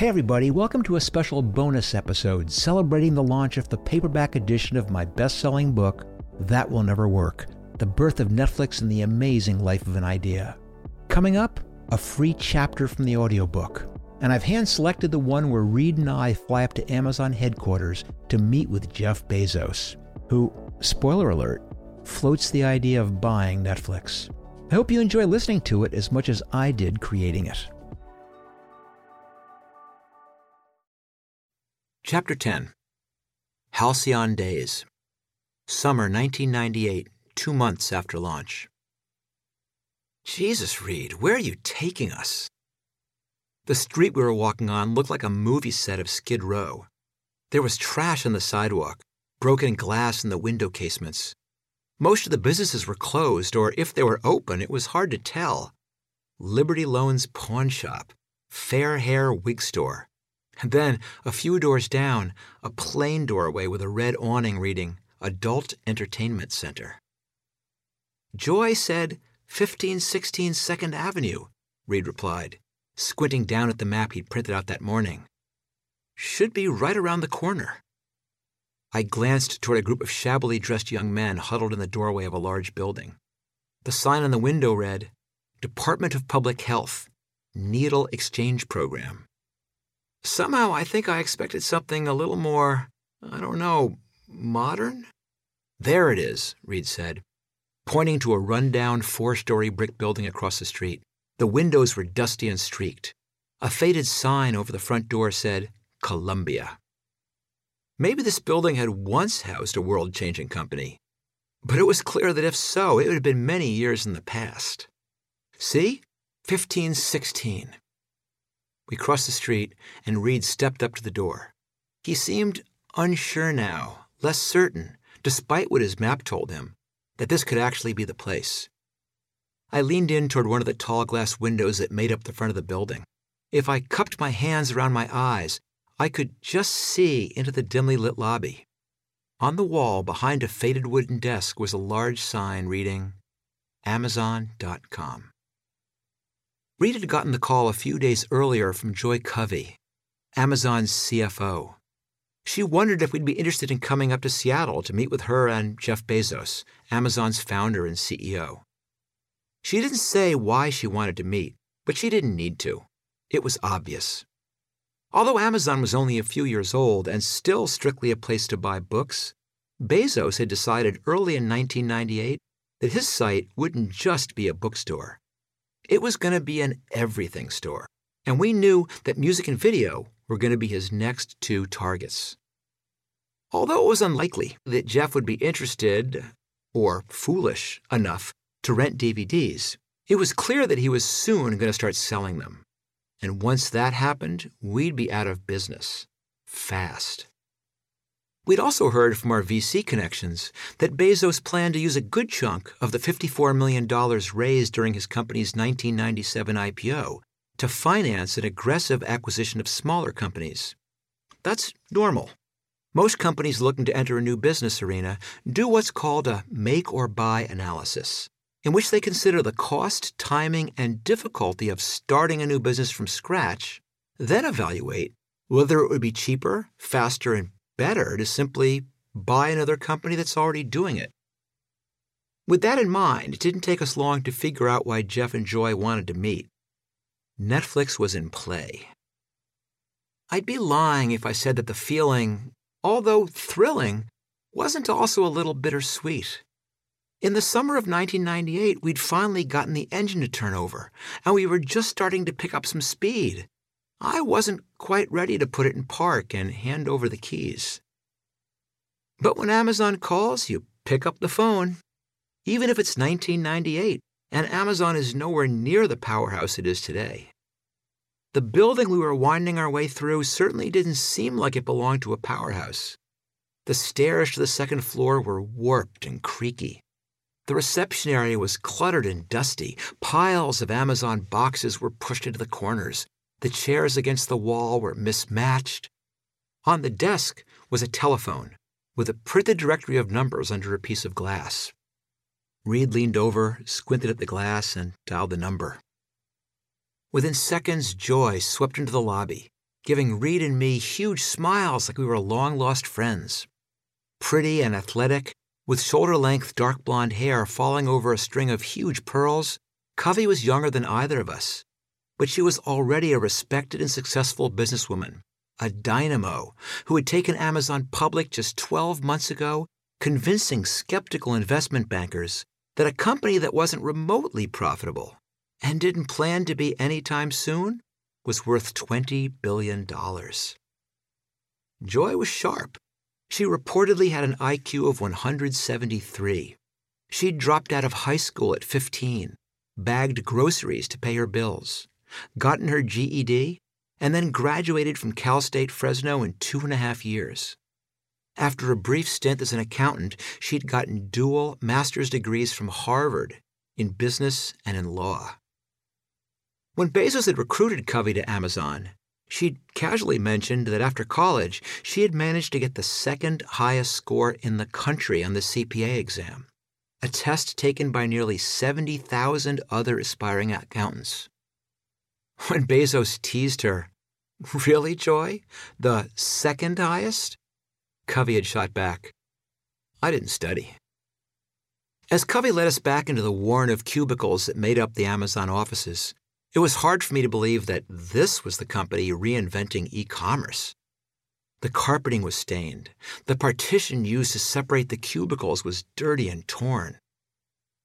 Hey, everybody, welcome to a special bonus episode celebrating the launch of the paperback edition of my best selling book, That Will Never Work The Birth of Netflix and the Amazing Life of an Idea. Coming up, a free chapter from the audiobook. And I've hand selected the one where Reed and I fly up to Amazon headquarters to meet with Jeff Bezos, who, spoiler alert, floats the idea of buying Netflix. I hope you enjoy listening to it as much as I did creating it. Chapter 10 Halcyon Days Summer 1998, two months after launch. Jesus, Reed, where are you taking us? The street we were walking on looked like a movie set of Skid Row. There was trash on the sidewalk, broken glass in the window casements. Most of the businesses were closed, or if they were open, it was hard to tell. Liberty Loan's pawn shop, Fair Hair Wig Store, and then, a few doors down, a plain doorway with a red awning reading Adult Entertainment Center. Joy said 1516 Second Avenue, Reed replied, squinting down at the map he'd printed out that morning. Should be right around the corner. I glanced toward a group of shabbily dressed young men huddled in the doorway of a large building. The sign on the window read, Department of Public Health, Needle Exchange Program. Somehow I think I expected something a little more, I don't know, modern? There it is, Reed said, pointing to a rundown four story brick building across the street. The windows were dusty and streaked. A faded sign over the front door said, Columbia. Maybe this building had once housed a world changing company, but it was clear that if so, it would have been many years in the past. See? 1516. We crossed the street, and Reed stepped up to the door. He seemed unsure now, less certain, despite what his map told him, that this could actually be the place. I leaned in toward one of the tall glass windows that made up the front of the building. If I cupped my hands around my eyes, I could just see into the dimly lit lobby. On the wall behind a faded wooden desk was a large sign reading Amazon.com. Reed had gotten the call a few days earlier from Joy Covey, Amazon's CFO. She wondered if we'd be interested in coming up to Seattle to meet with her and Jeff Bezos, Amazon's founder and CEO. She didn't say why she wanted to meet, but she didn't need to. It was obvious. Although Amazon was only a few years old and still strictly a place to buy books, Bezos had decided early in 1998 that his site wouldn't just be a bookstore. It was going to be an everything store, and we knew that music and video were going to be his next two targets. Although it was unlikely that Jeff would be interested, or foolish enough, to rent DVDs, it was clear that he was soon going to start selling them. And once that happened, we'd be out of business. Fast. We'd also heard from our VC connections that Bezos planned to use a good chunk of the $54 million raised during his company's 1997 IPO to finance an aggressive acquisition of smaller companies. That's normal. Most companies looking to enter a new business arena do what's called a make or buy analysis, in which they consider the cost, timing, and difficulty of starting a new business from scratch, then evaluate whether it would be cheaper, faster, and better to simply buy another company that's already doing it. With that in mind, it didn't take us long to figure out why Jeff and Joy wanted to meet. Netflix was in play. I'd be lying if I said that the feeling, although thrilling, wasn't also a little bittersweet. In the summer of 1998, we'd finally gotten the engine to turn over, and we were just starting to pick up some speed. I wasn't quite ready to put it in park and hand over the keys. But when Amazon calls, you pick up the phone. Even if it's 1998 and Amazon is nowhere near the powerhouse it is today. The building we were winding our way through certainly didn't seem like it belonged to a powerhouse. The stairs to the second floor were warped and creaky. The reception area was cluttered and dusty. Piles of Amazon boxes were pushed into the corners. The chairs against the wall were mismatched. On the desk was a telephone with a printed directory of numbers under a piece of glass. Reed leaned over, squinted at the glass, and dialed the number. Within seconds, Joy swept into the lobby, giving Reed and me huge smiles like we were long lost friends. Pretty and athletic, with shoulder length dark blonde hair falling over a string of huge pearls, Covey was younger than either of us. But she was already a respected and successful businesswoman, a dynamo who had taken Amazon public just 12 months ago, convincing skeptical investment bankers that a company that wasn't remotely profitable and didn't plan to be anytime soon was worth $20 billion. Joy was sharp. She reportedly had an IQ of 173. She'd dropped out of high school at 15, bagged groceries to pay her bills, gotten her GED, and then graduated from Cal State Fresno in two and a half years. After a brief stint as an accountant, she'd gotten dual master's degrees from Harvard in business and in law. When Bezos had recruited Covey to Amazon, she'd casually mentioned that after college, she had managed to get the second highest score in the country on the CPA exam, a test taken by nearly 70,000 other aspiring accountants. When Bezos teased her, Really, Joy? The second highest? Covey had shot back. I didn't study. As Covey led us back into the warren of cubicles that made up the Amazon offices, it was hard for me to believe that this was the company reinventing e commerce. The carpeting was stained. The partition used to separate the cubicles was dirty and torn.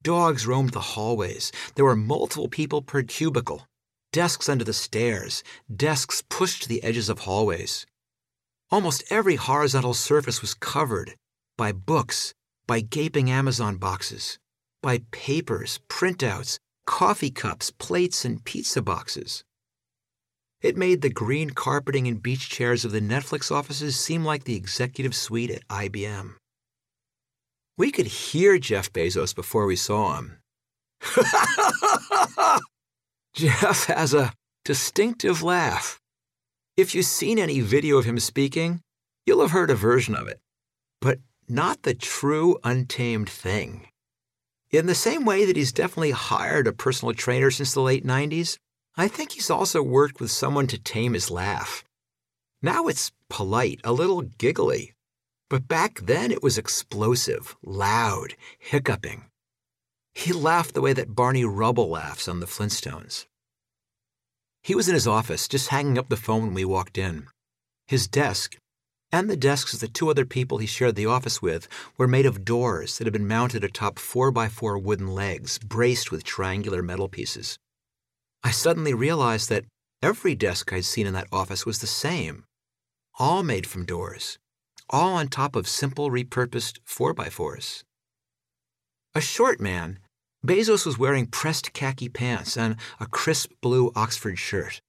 Dogs roamed the hallways. There were multiple people per cubicle. Desks under the stairs, desks pushed to the edges of hallways. Almost every horizontal surface was covered by books, by gaping Amazon boxes, by papers, printouts, coffee cups, plates, and pizza boxes. It made the green carpeting and beach chairs of the Netflix offices seem like the executive suite at IBM. We could hear Jeff Bezos before we saw him. Jeff has a distinctive laugh. If you've seen any video of him speaking, you'll have heard a version of it, but not the true untamed thing. In the same way that he's definitely hired a personal trainer since the late 90s, I think he's also worked with someone to tame his laugh. Now it's polite, a little giggly. But back then it was explosive, loud, hiccuping. He laughed the way that Barney Rubble laughs on the Flintstones. He was in his office, just hanging up the phone when we walked in. His desk, and the desks of the two other people he shared the office with were made of doors that had been mounted atop four by four wooden legs braced with triangular metal pieces. I suddenly realized that every desk I'd seen in that office was the same, all made from doors, all on top of simple repurposed 4x4s. A short man, Bezos was wearing pressed khaki pants and a crisp blue Oxford shirt.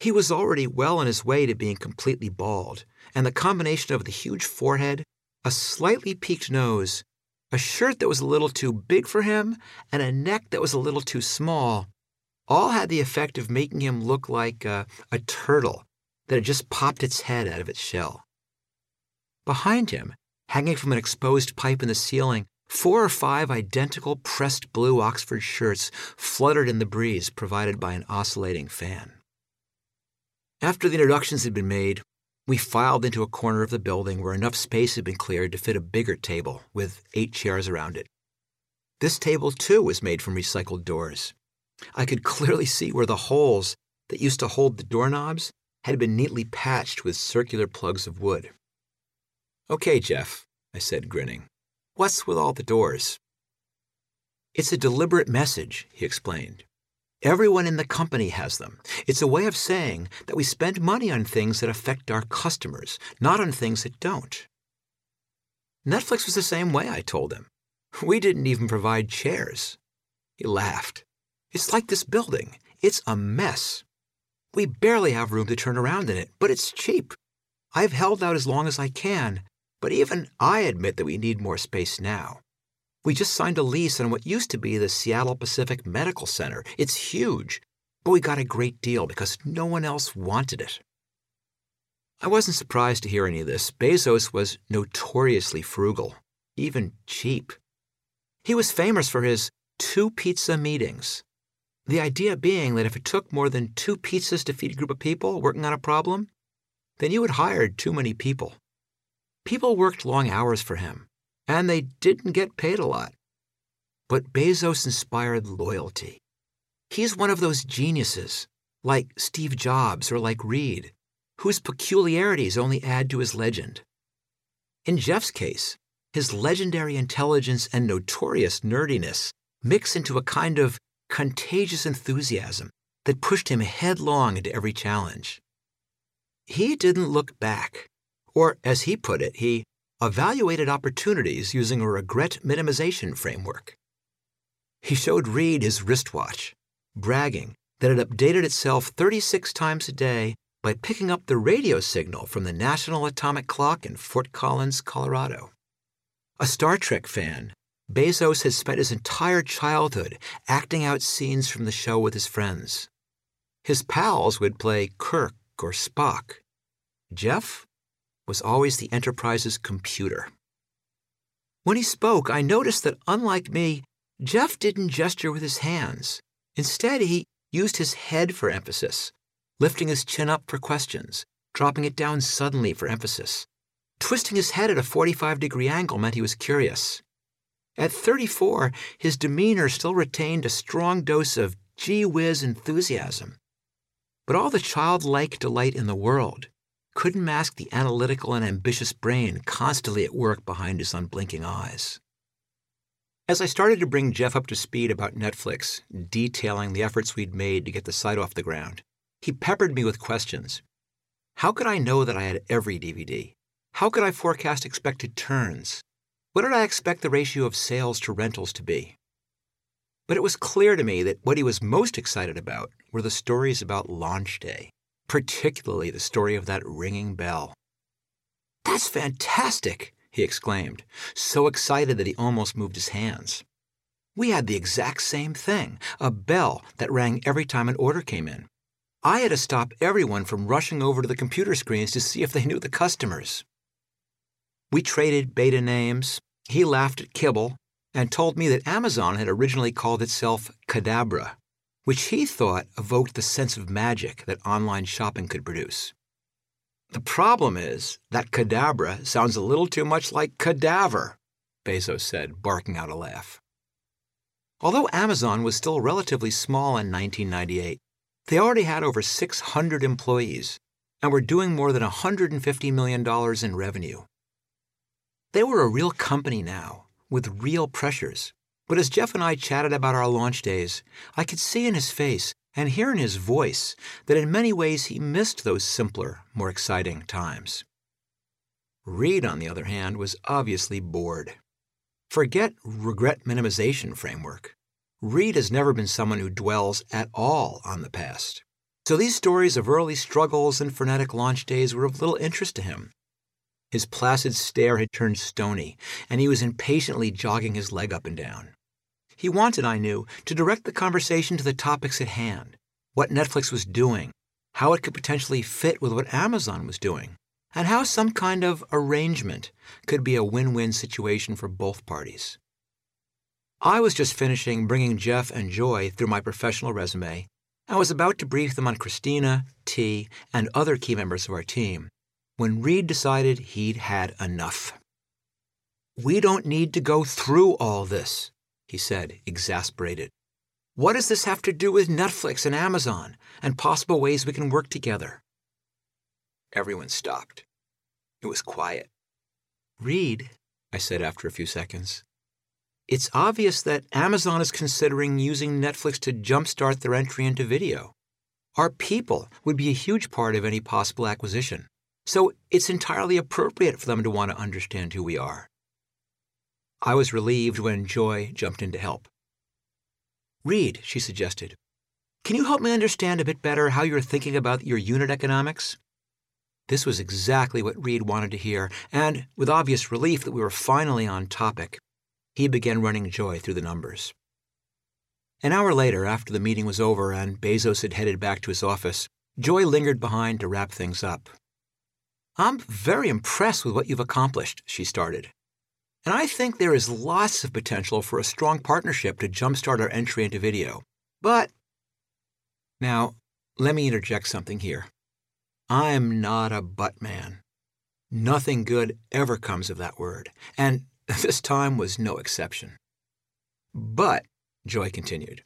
He was already well on his way to being completely bald, and the combination of the huge forehead, a slightly peaked nose, a shirt that was a little too big for him, and a neck that was a little too small, all had the effect of making him look like a, a turtle that had just popped its head out of its shell. Behind him, hanging from an exposed pipe in the ceiling, four or five identical pressed blue Oxford shirts fluttered in the breeze provided by an oscillating fan. After the introductions had been made, we filed into a corner of the building where enough space had been cleared to fit a bigger table with eight chairs around it. This table, too, was made from recycled doors. I could clearly see where the holes that used to hold the doorknobs had been neatly patched with circular plugs of wood. Okay, Jeff, I said, grinning. What's with all the doors? It's a deliberate message, he explained. Everyone in the company has them. It's a way of saying that we spend money on things that affect our customers, not on things that don't. Netflix was the same way, I told him. We didn't even provide chairs. He laughed. It's like this building. It's a mess. We barely have room to turn around in it, but it's cheap. I've held out as long as I can, but even I admit that we need more space now. We just signed a lease on what used to be the Seattle Pacific Medical Center. It's huge, but we got a great deal because no one else wanted it. I wasn't surprised to hear any of this. Bezos was notoriously frugal, even cheap. He was famous for his two pizza meetings. The idea being that if it took more than two pizzas to feed a group of people working on a problem, then you had hired too many people. People worked long hours for him, and they didn't get paid a lot. But Bezos inspired loyalty. He's one of those geniuses, like Steve Jobs or like Reed, whose peculiarities only add to his legend. In Jeff's case, his legendary intelligence and notorious nerdiness mix into a kind of contagious enthusiasm that pushed him headlong into every challenge. He didn't look back, or as he put it, he evaluated opportunities using a regret minimization framework. He showed Reed his wristwatch, bragging that it updated itself 36 times a day by picking up the radio signal from the National Atomic Clock in Fort Collins, Colorado. A Star Trek fan, Bezos had spent his entire childhood acting out scenes from the show with his friends. His pals would play Kirk or Spock. Jeff was always the Enterprise's computer. When he spoke, I noticed that unlike me, Jeff didn't gesture with his hands. Instead, he used his head for emphasis, lifting his chin up for questions, dropping it down suddenly for emphasis. Twisting his head at a 45 degree angle meant he was curious. At 34, his demeanor still retained a strong dose of gee whiz enthusiasm. But all the childlike delight in the world couldn't mask the analytical and ambitious brain constantly at work behind his unblinking eyes. As I started to bring Jeff up to speed about Netflix, detailing the efforts we'd made to get the site off the ground, he peppered me with questions. How could I know that I had every DVD? How could I forecast expected turns? What did I expect the ratio of sales to rentals to be? But it was clear to me that what he was most excited about were the stories about launch day, particularly the story of that ringing bell. That's fantastic, he exclaimed, so excited that he almost moved his hands. We had the exact same thing a bell that rang every time an order came in. I had to stop everyone from rushing over to the computer screens to see if they knew the customers. We traded beta names. He laughed at Kibble and told me that Amazon had originally called itself Cadabra, which he thought evoked the sense of magic that online shopping could produce. The problem is that Cadabra sounds a little too much like cadaver, Bezos said, barking out a laugh. Although Amazon was still relatively small in 1998, they already had over 600 employees and were doing more than $150 million in revenue. They were a real company now, with real pressures. But as Jeff and I chatted about our launch days, I could see in his face and hear in his voice that in many ways he missed those simpler, more exciting times. Reed, on the other hand, was obviously bored. Forget regret minimization framework. Reed has never been someone who dwells at all on the past. So these stories of early struggles and frenetic launch days were of little interest to him. His placid stare had turned stony, and he was impatiently jogging his leg up and down. He wanted, I knew, to direct the conversation to the topics at hand what Netflix was doing, how it could potentially fit with what Amazon was doing, and how some kind of arrangement could be a win win situation for both parties. I was just finishing bringing Jeff and Joy through my professional resume and was about to brief them on Christina, T, and other key members of our team when Reed decided he'd had enough. We don't need to go through all this, he said, exasperated. What does this have to do with Netflix and Amazon and possible ways we can work together? Everyone stopped. It was quiet. Reed, I said after a few seconds, it's obvious that Amazon is considering using Netflix to jumpstart their entry into video. Our people would be a huge part of any possible acquisition. So it's entirely appropriate for them to want to understand who we are. I was relieved when Joy jumped in to help. Reed, she suggested, can you help me understand a bit better how you're thinking about your unit economics? This was exactly what Reed wanted to hear, and with obvious relief that we were finally on topic, he began running Joy through the numbers. An hour later, after the meeting was over and Bezos had headed back to his office, Joy lingered behind to wrap things up. I'm very impressed with what you've accomplished, she started. And I think there is lots of potential for a strong partnership to jumpstart our entry into video. But Now, let me interject something here. I'm not a but man. Nothing good ever comes of that word, and this time was no exception. But, Joy continued,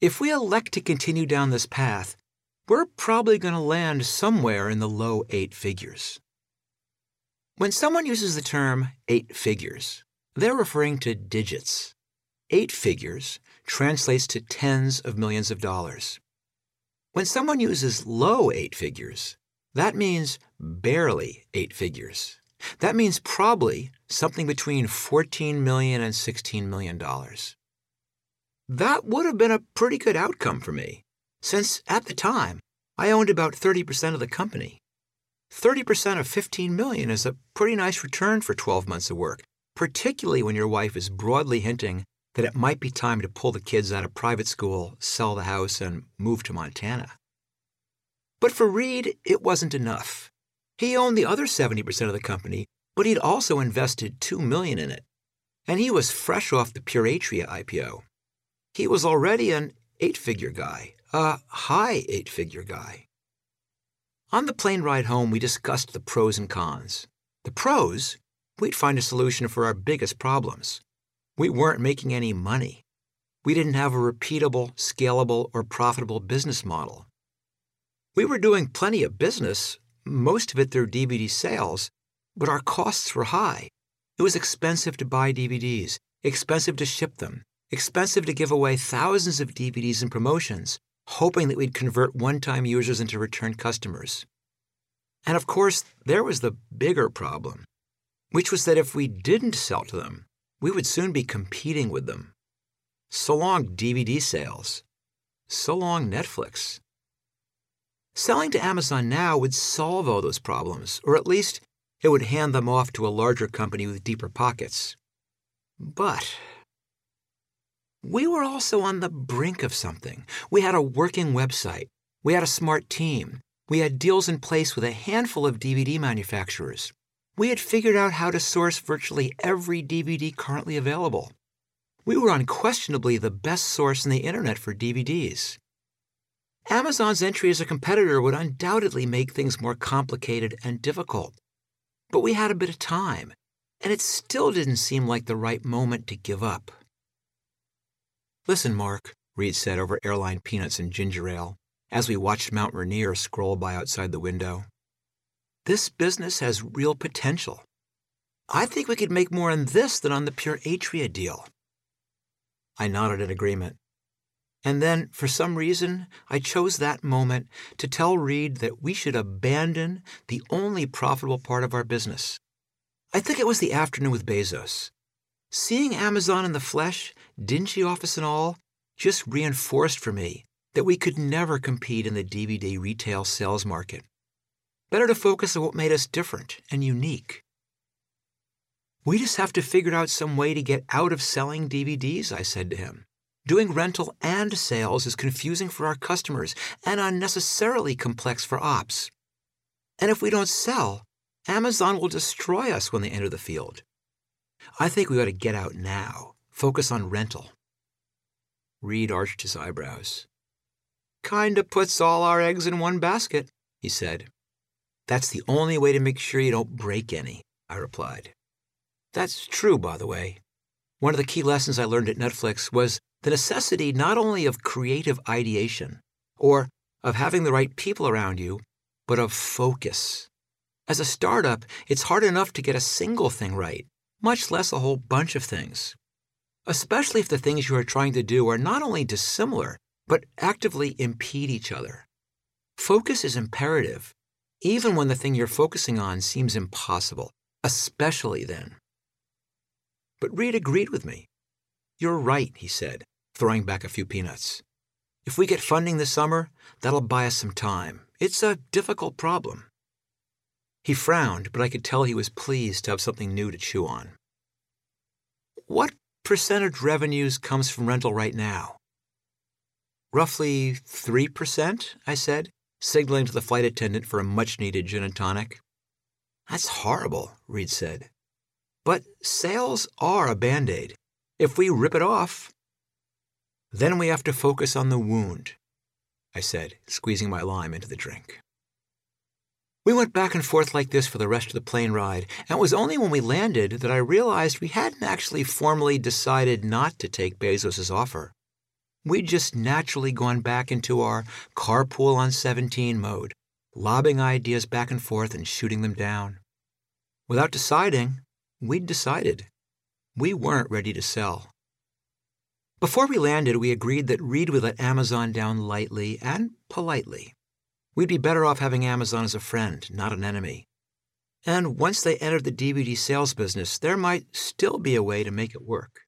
if we elect to continue down this path, we're probably going to land somewhere in the low eight figures. When someone uses the term eight figures, they're referring to digits. Eight figures translates to tens of millions of dollars. When someone uses low eight figures, that means barely eight figures. That means probably something between 14 million and 16 million dollars. That would have been a pretty good outcome for me, since at the time I owned about 30% of the company. 30% of 15 million is a pretty nice return for 12 months of work, particularly when your wife is broadly hinting that it might be time to pull the kids out of private school, sell the house, and move to Montana. But for Reed, it wasn't enough. He owned the other 70% of the company, but he'd also invested 2 million in it. And he was fresh off the Pure Atria IPO. He was already an eight-figure guy, a high eight-figure guy. On the plane ride home, we discussed the pros and cons. The pros, we'd find a solution for our biggest problems. We weren't making any money. We didn't have a repeatable, scalable, or profitable business model. We were doing plenty of business, most of it through DVD sales, but our costs were high. It was expensive to buy DVDs, expensive to ship them, expensive to give away thousands of DVDs in promotions, hoping that we'd convert one time users into return customers. And of course, there was the bigger problem, which was that if we didn't sell to them, we would soon be competing with them. So long DVD sales. So long Netflix. Selling to Amazon now would solve all those problems, or at least it would hand them off to a larger company with deeper pockets. But we were also on the brink of something. We had a working website. We had a smart team. We had deals in place with a handful of DVD manufacturers we had figured out how to source virtually every DVD currently available. We were unquestionably the best source on the internet for DVDs. Amazon's entry as a competitor would undoubtedly make things more complicated and difficult. But we had a bit of time, and it still didn't seem like the right moment to give up. Listen, Mark, Reed said over airline peanuts and ginger ale as we watched Mount Rainier scroll by outside the window. This business has real potential. I think we could make more on this than on the pure Atria deal. I nodded in agreement. And then, for some reason, I chose that moment to tell Reed that we should abandon the only profitable part of our business. I think it was the afternoon with Bezos. Seeing Amazon in the flesh, dingy office and all, just reinforced for me that we could never compete in the DVD retail sales market. Better to focus on what made us different and unique. We just have to figure out some way to get out of selling DVDs, I said to him. Doing rental and sales is confusing for our customers and unnecessarily complex for ops. And if we don't sell, Amazon will destroy us when they enter the field. I think we ought to get out now, focus on rental. Reed arched his eyebrows. Kinda puts all our eggs in one basket, he said. That's the only way to make sure you don't break any, I replied. That's true, by the way. One of the key lessons I learned at Netflix was the necessity not only of creative ideation or of having the right people around you, but of focus. As a startup, it's hard enough to get a single thing right, much less a whole bunch of things. Especially if the things you are trying to do are not only dissimilar, but actively impede each other. Focus is imperative even when the thing you're focusing on seems impossible, especially then. But Reed agreed with me. You're right, he said, throwing back a few peanuts. If we get funding this summer, that'll buy us some time. It's a difficult problem. He frowned, but I could tell he was pleased to have something new to chew on. What percentage revenues comes from rental right now? Roughly 3%, I said, signaling to the flight attendant for a much needed gin and tonic. That's horrible, Reed said. But sales are a band aid. If we rip it off, then we have to focus on the wound. I said, squeezing my lime into the drink. We went back and forth like this for the rest of the plane ride, and it was only when we landed that I realized we hadn't actually formally decided not to take Bezos' offer. We'd just naturally gone back into our carpool on 17 mode, lobbing ideas back and forth and shooting them down. Without deciding, we'd decided. We weren't ready to sell. Before we landed, we agreed that Reed would let Amazon down lightly and politely. We'd be better off having Amazon as a friend, not an enemy. And once they entered the DVD sales business, there might still be a way to make it work.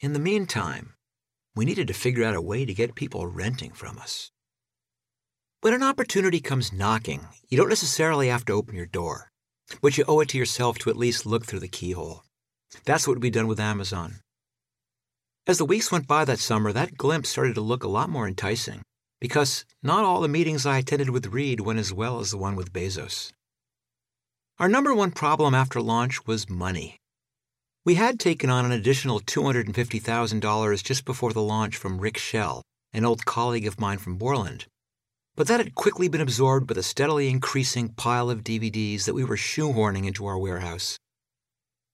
In the meantime, we needed to figure out a way to get people renting from us. When an opportunity comes knocking, you don't necessarily have to open your door, but you owe it to yourself to at least look through the keyhole. That's what we'd done with Amazon. As the weeks went by that summer, that glimpse started to look a lot more enticing because not all the meetings I attended with Reed went as well as the one with Bezos. Our number one problem after launch was money. We had taken on an additional $250,000 just before the launch from Rick Schell, an old colleague of mine from Borland. But that had quickly been absorbed by the steadily increasing pile of DVDs that we were shoehorning into our warehouse.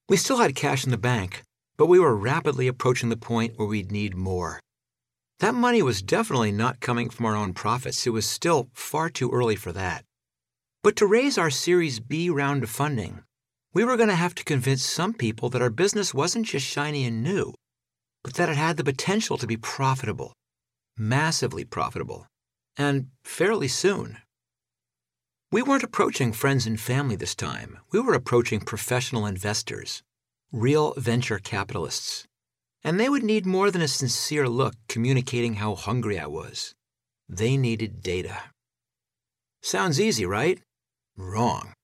We still had cash in the bank, but we were rapidly approaching the point where we'd need more. That money was definitely not coming from our own profits. It was still far too early for that. But to raise our Series B round of funding, we were going to have to convince some people that our business wasn't just shiny and new, but that it had the potential to be profitable, massively profitable, and fairly soon. We weren't approaching friends and family this time. We were approaching professional investors, real venture capitalists and they would need more than a sincere look communicating how hungry I was. They needed data. Sounds easy, right? Wrong.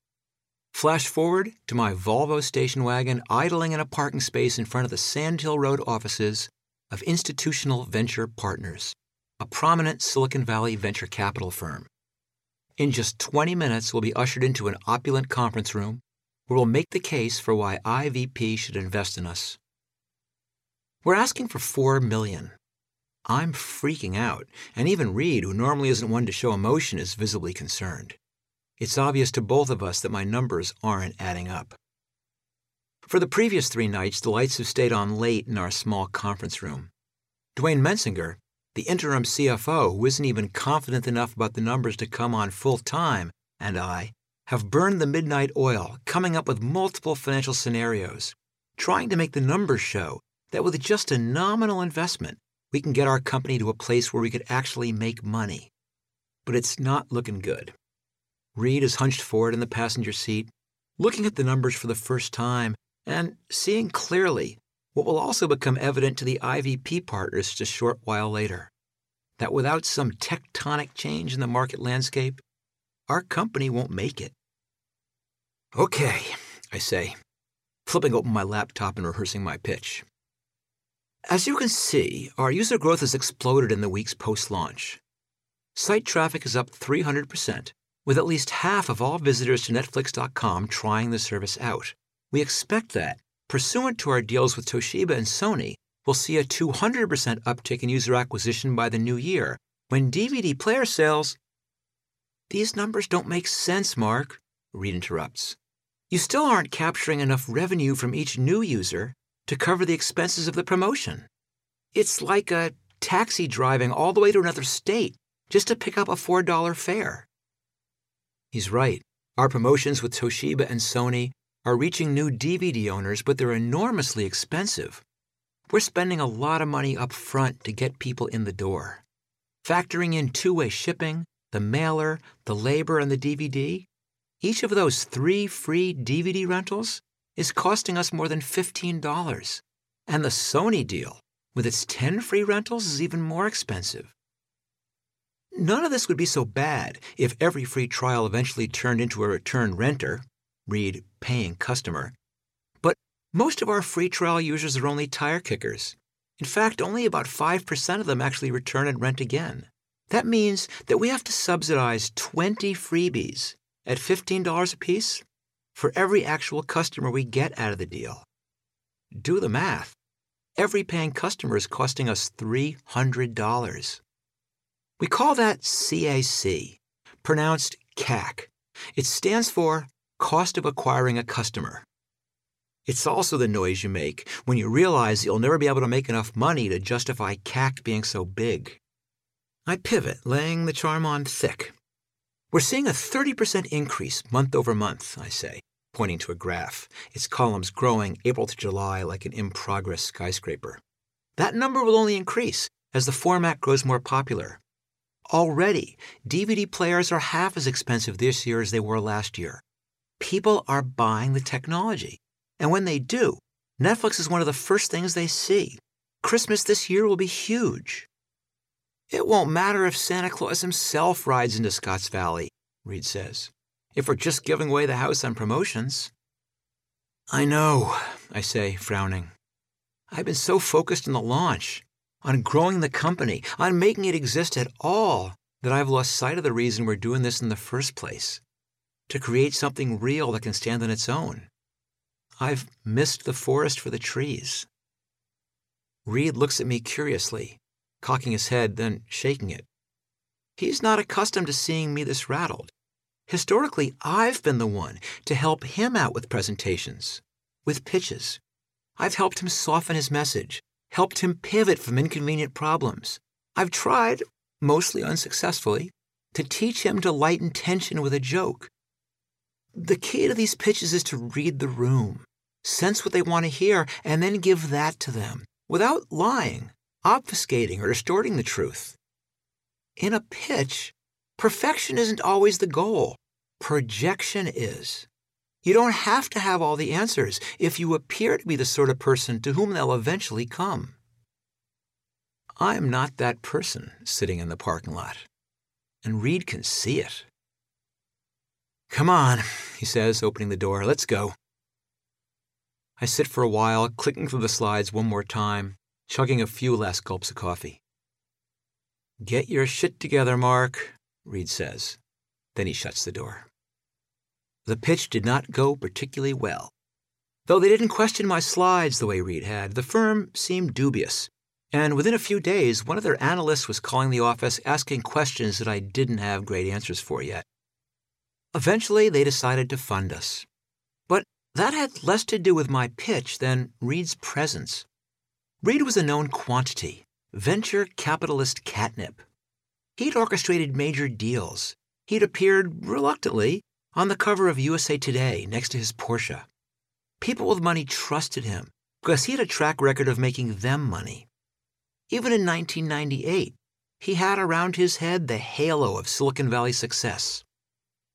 Flash forward to my Volvo station wagon idling in a parking space in front of the Sandhill Road offices of Institutional Venture Partners, a prominent Silicon Valley venture capital firm. In just 20 minutes, we'll be ushered into an opulent conference room where we'll make the case for why IVP should invest in us. We're asking for four million. I'm freaking out, and even Reed, who normally isn't one to show emotion, is visibly concerned. It's obvious to both of us that my numbers aren't adding up. For the previous three nights, the lights have stayed on late in our small conference room. Dwayne Mensinger, the interim CFO, who isn't even confident enough about the numbers to come on full time, and I have burned the midnight oil, coming up with multiple financial scenarios, trying to make the numbers show that with just a nominal investment, we can get our company to a place where we could actually make money. But it's not looking good. Reed is hunched forward in the passenger seat, looking at the numbers for the first time and seeing clearly what will also become evident to the IVP partners just a short while later that without some tectonic change in the market landscape, our company won't make it. Okay, I say, flipping open my laptop and rehearsing my pitch. As you can see, our user growth has exploded in the weeks post launch. Site traffic is up 300%, with at least half of all visitors to Netflix.com trying the service out. We expect that, pursuant to our deals with Toshiba and Sony, we'll see a 200% uptick in user acquisition by the new year when DVD player sales. These numbers don't make sense, Mark, Reed interrupts. You still aren't capturing enough revenue from each new user to cover the expenses of the promotion. It's like a taxi driving all the way to another state just to pick up a $4 fare. He's right. Our promotions with Toshiba and Sony are reaching new DVD owners, but they're enormously expensive. We're spending a lot of money up front to get people in the door. Factoring in two way shipping, the mailer, the labor, and the DVD, each of those three free DVD rentals is costing us more than $15. And the Sony deal, with its 10 free rentals, is even more expensive. None of this would be so bad if every free trial eventually turned into a return renter, read paying customer. But most of our free trial users are only tire kickers. In fact, only about 5% of them actually return and rent again. That means that we have to subsidize 20 freebies at $15 a piece for every actual customer we get out of the deal. Do the math. Every paying customer is costing us $300. We call that CAC, pronounced CAC. It stands for Cost of Acquiring a Customer. It's also the noise you make when you realize you'll never be able to make enough money to justify CAC being so big. I pivot, laying the charm on thick. We're seeing a 30% increase month over month, I say, pointing to a graph, its columns growing April to July like an in progress skyscraper. That number will only increase as the format grows more popular. Already, DVD players are half as expensive this year as they were last year. People are buying the technology. And when they do, Netflix is one of the first things they see. Christmas this year will be huge. It won't matter if Santa Claus himself rides into Scotts Valley, Reed says, if we're just giving away the house on promotions. I know, I say, frowning. I've been so focused on the launch, on growing the company, on making it exist at all, that I've lost sight of the reason we're doing this in the first place to create something real that can stand on its own. I've missed the forest for the trees. Reed looks at me curiously, cocking his head, then shaking it. He's not accustomed to seeing me this rattled. Historically, I've been the one to help him out with presentations, with pitches. I've helped him soften his message, helped him pivot from inconvenient problems. I've tried, mostly unsuccessfully, to teach him to lighten tension with a joke, the key to these pitches is to read the room, sense what they want to hear, and then give that to them without lying, obfuscating, or distorting the truth. In a pitch, perfection isn't always the goal, projection is. You don't have to have all the answers if you appear to be the sort of person to whom they'll eventually come. I'm not that person sitting in the parking lot, and Reed can see it. Come on, he says, opening the door. Let's go. I sit for a while, clicking through the slides one more time, chugging a few last gulps of coffee. Get your shit together, Mark, Reed says. Then he shuts the door. The pitch did not go particularly well. Though they didn't question my slides the way Reed had, the firm seemed dubious. And within a few days, one of their analysts was calling the office asking questions that I didn't have great answers for yet. Eventually, they decided to fund us. But that had less to do with my pitch than Reed's presence. Reed was a known quantity, venture capitalist catnip. He'd orchestrated major deals. He'd appeared, reluctantly, on the cover of USA Today next to his Porsche. People with money trusted him because he had a track record of making them money. Even in 1998, he had around his head the halo of Silicon Valley success.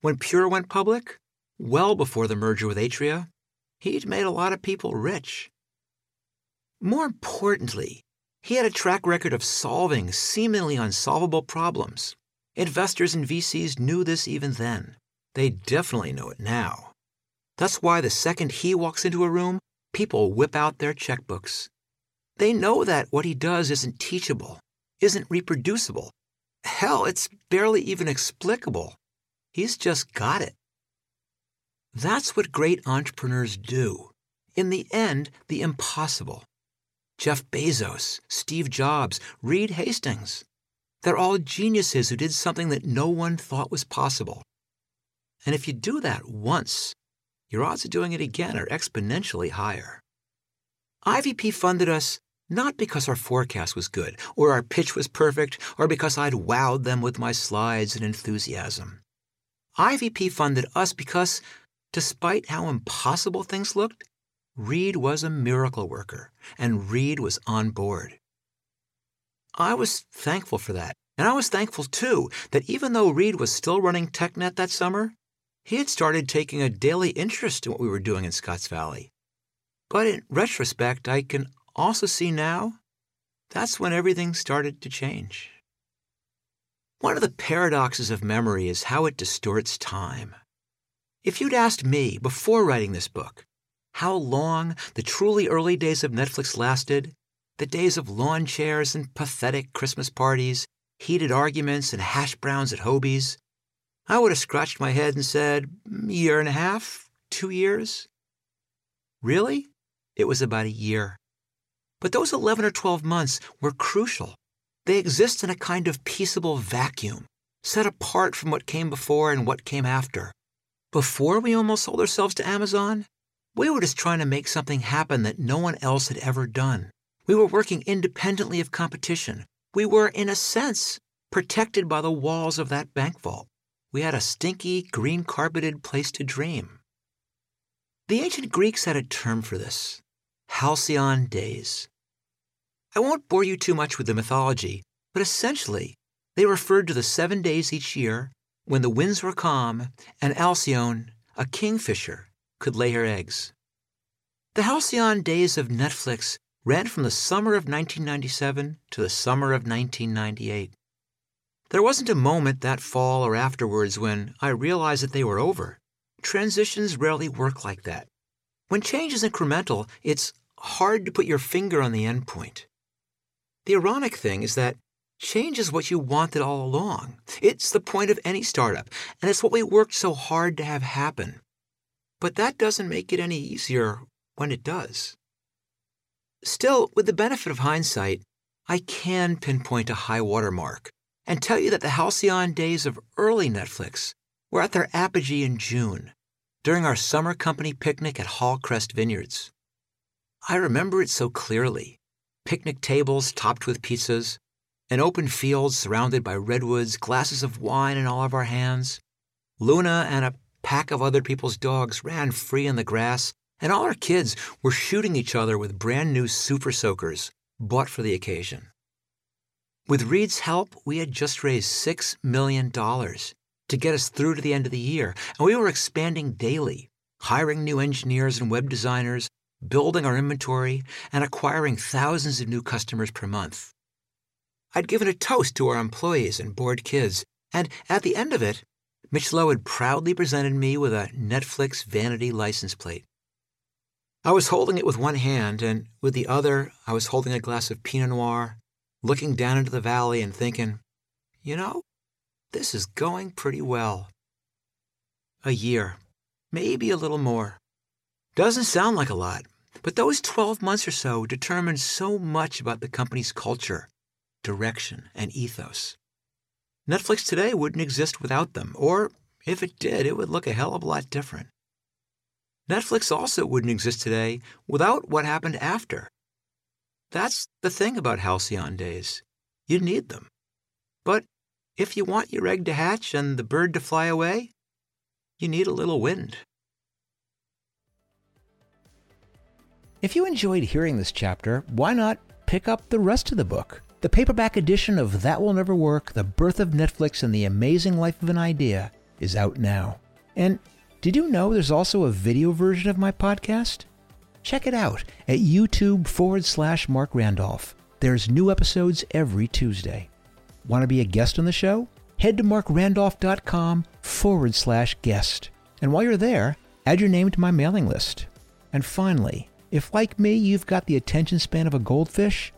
When Pure went public, well before the merger with Atria, he'd made a lot of people rich. More importantly, he had a track record of solving seemingly unsolvable problems. Investors and VCs knew this even then. They definitely know it now. That's why the second he walks into a room, people whip out their checkbooks. They know that what he does isn't teachable, isn't reproducible. Hell, it's barely even explicable. He's just got it. That's what great entrepreneurs do. In the end, the impossible. Jeff Bezos, Steve Jobs, Reed Hastings. They're all geniuses who did something that no one thought was possible. And if you do that once, your odds of doing it again are exponentially higher. IVP funded us not because our forecast was good, or our pitch was perfect, or because I'd wowed them with my slides and enthusiasm. IVP funded us because, despite how impossible things looked, Reed was a miracle worker, and Reed was on board. I was thankful for that, and I was thankful too that even though Reed was still running TechNet that summer, he had started taking a daily interest in what we were doing in Scotts Valley. But in retrospect, I can also see now that's when everything started to change. One of the paradoxes of memory is how it distorts time. If you'd asked me before writing this book how long the truly early days of Netflix lasted, the days of lawn chairs and pathetic Christmas parties, heated arguments and hash browns at Hobee's. I would have scratched my head and said, year and a half, two years. Really? It was about a year. But those 11 or 12 months were crucial They exist in a kind of peaceable vacuum, set apart from what came before and what came after. Before we almost sold ourselves to Amazon, we were just trying to make something happen that no one else had ever done. We were working independently of competition. We were, in a sense, protected by the walls of that bank vault. We had a stinky, green carpeted place to dream. The ancient Greeks had a term for this halcyon days. I won't bore you too much with the mythology, but essentially, they referred to the seven days each year when the winds were calm and Alcyone, a kingfisher, could lay her eggs. The halcyon days of Netflix ran from the summer of 1997 to the summer of 1998. There wasn't a moment that fall or afterwards when I realized that they were over. Transitions rarely work like that. When change is incremental, it's hard to put your finger on the endpoint. The ironic thing is that change is what you wanted all along. It's the point of any startup, and it's what we worked so hard to have happen. But that doesn't make it any easier when it does. Still, with the benefit of hindsight, I can pinpoint a high water mark and tell you that the halcyon days of early Netflix were at their apogee in June, during our summer company picnic at Hallcrest Vineyards. I remember it so clearly picnic tables topped with pizzas, an open field surrounded by redwoods, glasses of wine in all of our hands. Luna and a pack of other people's dogs ran free in the grass, and all our kids were shooting each other with brand new super soakers bought for the occasion. With Reed's help, we had just raised $6 million to get us through to the end of the year, and we were expanding daily, hiring new engineers and web designers, building our inventory, and acquiring thousands of new customers per month. I'd given a toast to our employees and bored kids, and at the end of it, Mitch Lowe had proudly presented me with a Netflix vanity license plate. I was holding it with one hand, and with the other, I was holding a glass of Pinot Noir, looking down into the valley and thinking, you know, this is going pretty well. A year, maybe a little more. Doesn't sound like a lot, but those 12 months or so determined so much about the company's culture, direction, and ethos. Netflix today wouldn't exist without them, or if it did, it would look a hell of a lot different. Netflix also wouldn't exist today without what happened after. That's the thing about halcyon days. You need them. But if you want your egg to hatch and the bird to fly away, you need a little wind. If you enjoyed hearing this chapter, why not pick up the rest of the book? The paperback edition of That Will Never Work The Birth of Netflix and the Amazing Life of an Idea is out now. And did you know there's also a video version of my podcast? Check it out at YouTube forward slash Marc Randolph. There's new episodes every Tuesday. Want to be a guest on the show? Head to marcrandolph.com forward slash guest. And while you're there, add your name to my mailing list. And finally, if, like me, you've got the attention span of a goldfish,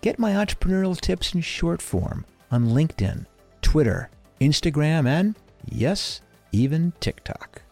get my entrepreneurial tips in short form on LinkedIn, Twitter, Instagram, and, yes, even TikTok.